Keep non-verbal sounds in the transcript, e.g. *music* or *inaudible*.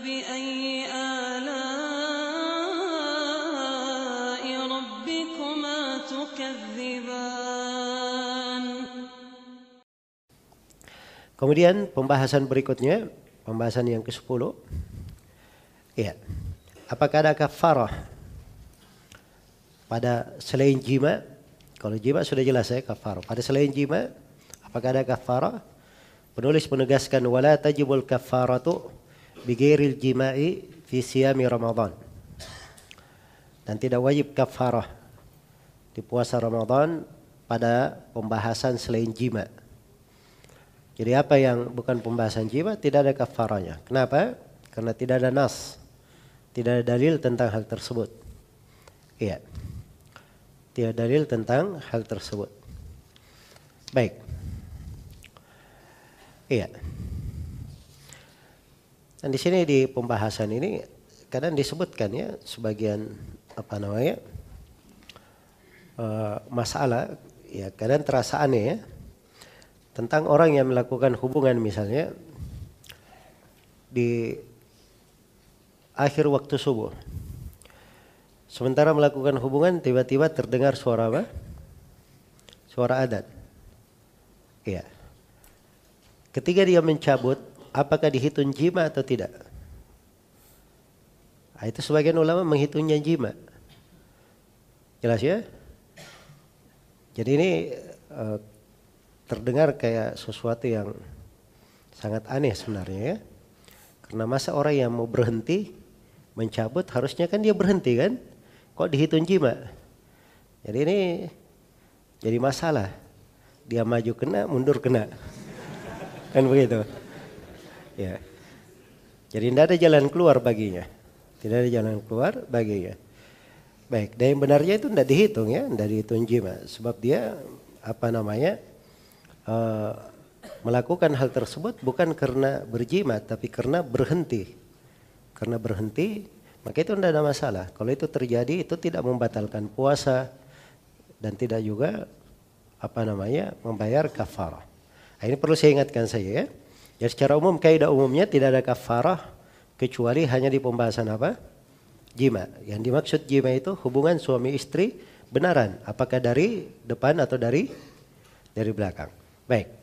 فبأي آلاء ربكما تكذبان Kemudian pembahasan berikutnya, pembahasan yang ke-10. Ya. Apakah ada kafarah pada selain jima? Kalau jima sudah jelas ya kafarah. Pada selain jima, apakah ada kafarah? Penulis menegaskan wala tajibul kafaratu bighairil jima'i fi siyami Ramadan. Dan tidak wajib kafarah di puasa Ramadan pada pembahasan selain jima. Jadi apa yang bukan pembahasan jima tidak ada kafaranya. Kenapa? Karena tidak ada nas. Tidak ada dalil tentang hal tersebut. Iya. Tidak ada dalil tentang hal tersebut. Baik. Iya. Dan di sini di pembahasan ini kadang disebutkan ya sebagian apa namanya uh, masalah ya kadang terasa aneh ya tentang orang yang melakukan hubungan misalnya di akhir waktu subuh. Sementara melakukan hubungan tiba-tiba terdengar suara apa? Suara adat. Iya. Ketika dia mencabut, apakah dihitung jima atau tidak? Nah, itu sebagian ulama menghitungnya jima. Jelas ya? Jadi ini uh, terdengar kayak sesuatu yang sangat aneh sebenarnya ya. Karena masa orang yang mau berhenti mencabut harusnya kan dia berhenti kan? Kok dihitung jima? Jadi ini jadi masalah. Dia maju kena, mundur kena. *laughs* kan begitu. Ya. Jadi tidak ada jalan keluar baginya. Tidak ada jalan keluar baginya. Baik, dan yang benarnya itu tidak dihitung ya, tidak dihitung jima. Sebab dia apa namanya? uh, melakukan hal tersebut bukan karena berjimat tapi karena berhenti. Karena berhenti maka itu tidak ada masalah. Kalau itu terjadi itu tidak membatalkan puasa dan tidak juga apa namanya membayar kafarah. Nah, ini perlu saya ingatkan saya ya. Ya secara umum kaidah umumnya tidak ada kafarah kecuali hanya di pembahasan apa? Jima. Yang dimaksud jima itu hubungan suami istri benaran. Apakah dari depan atau dari dari belakang. Baik.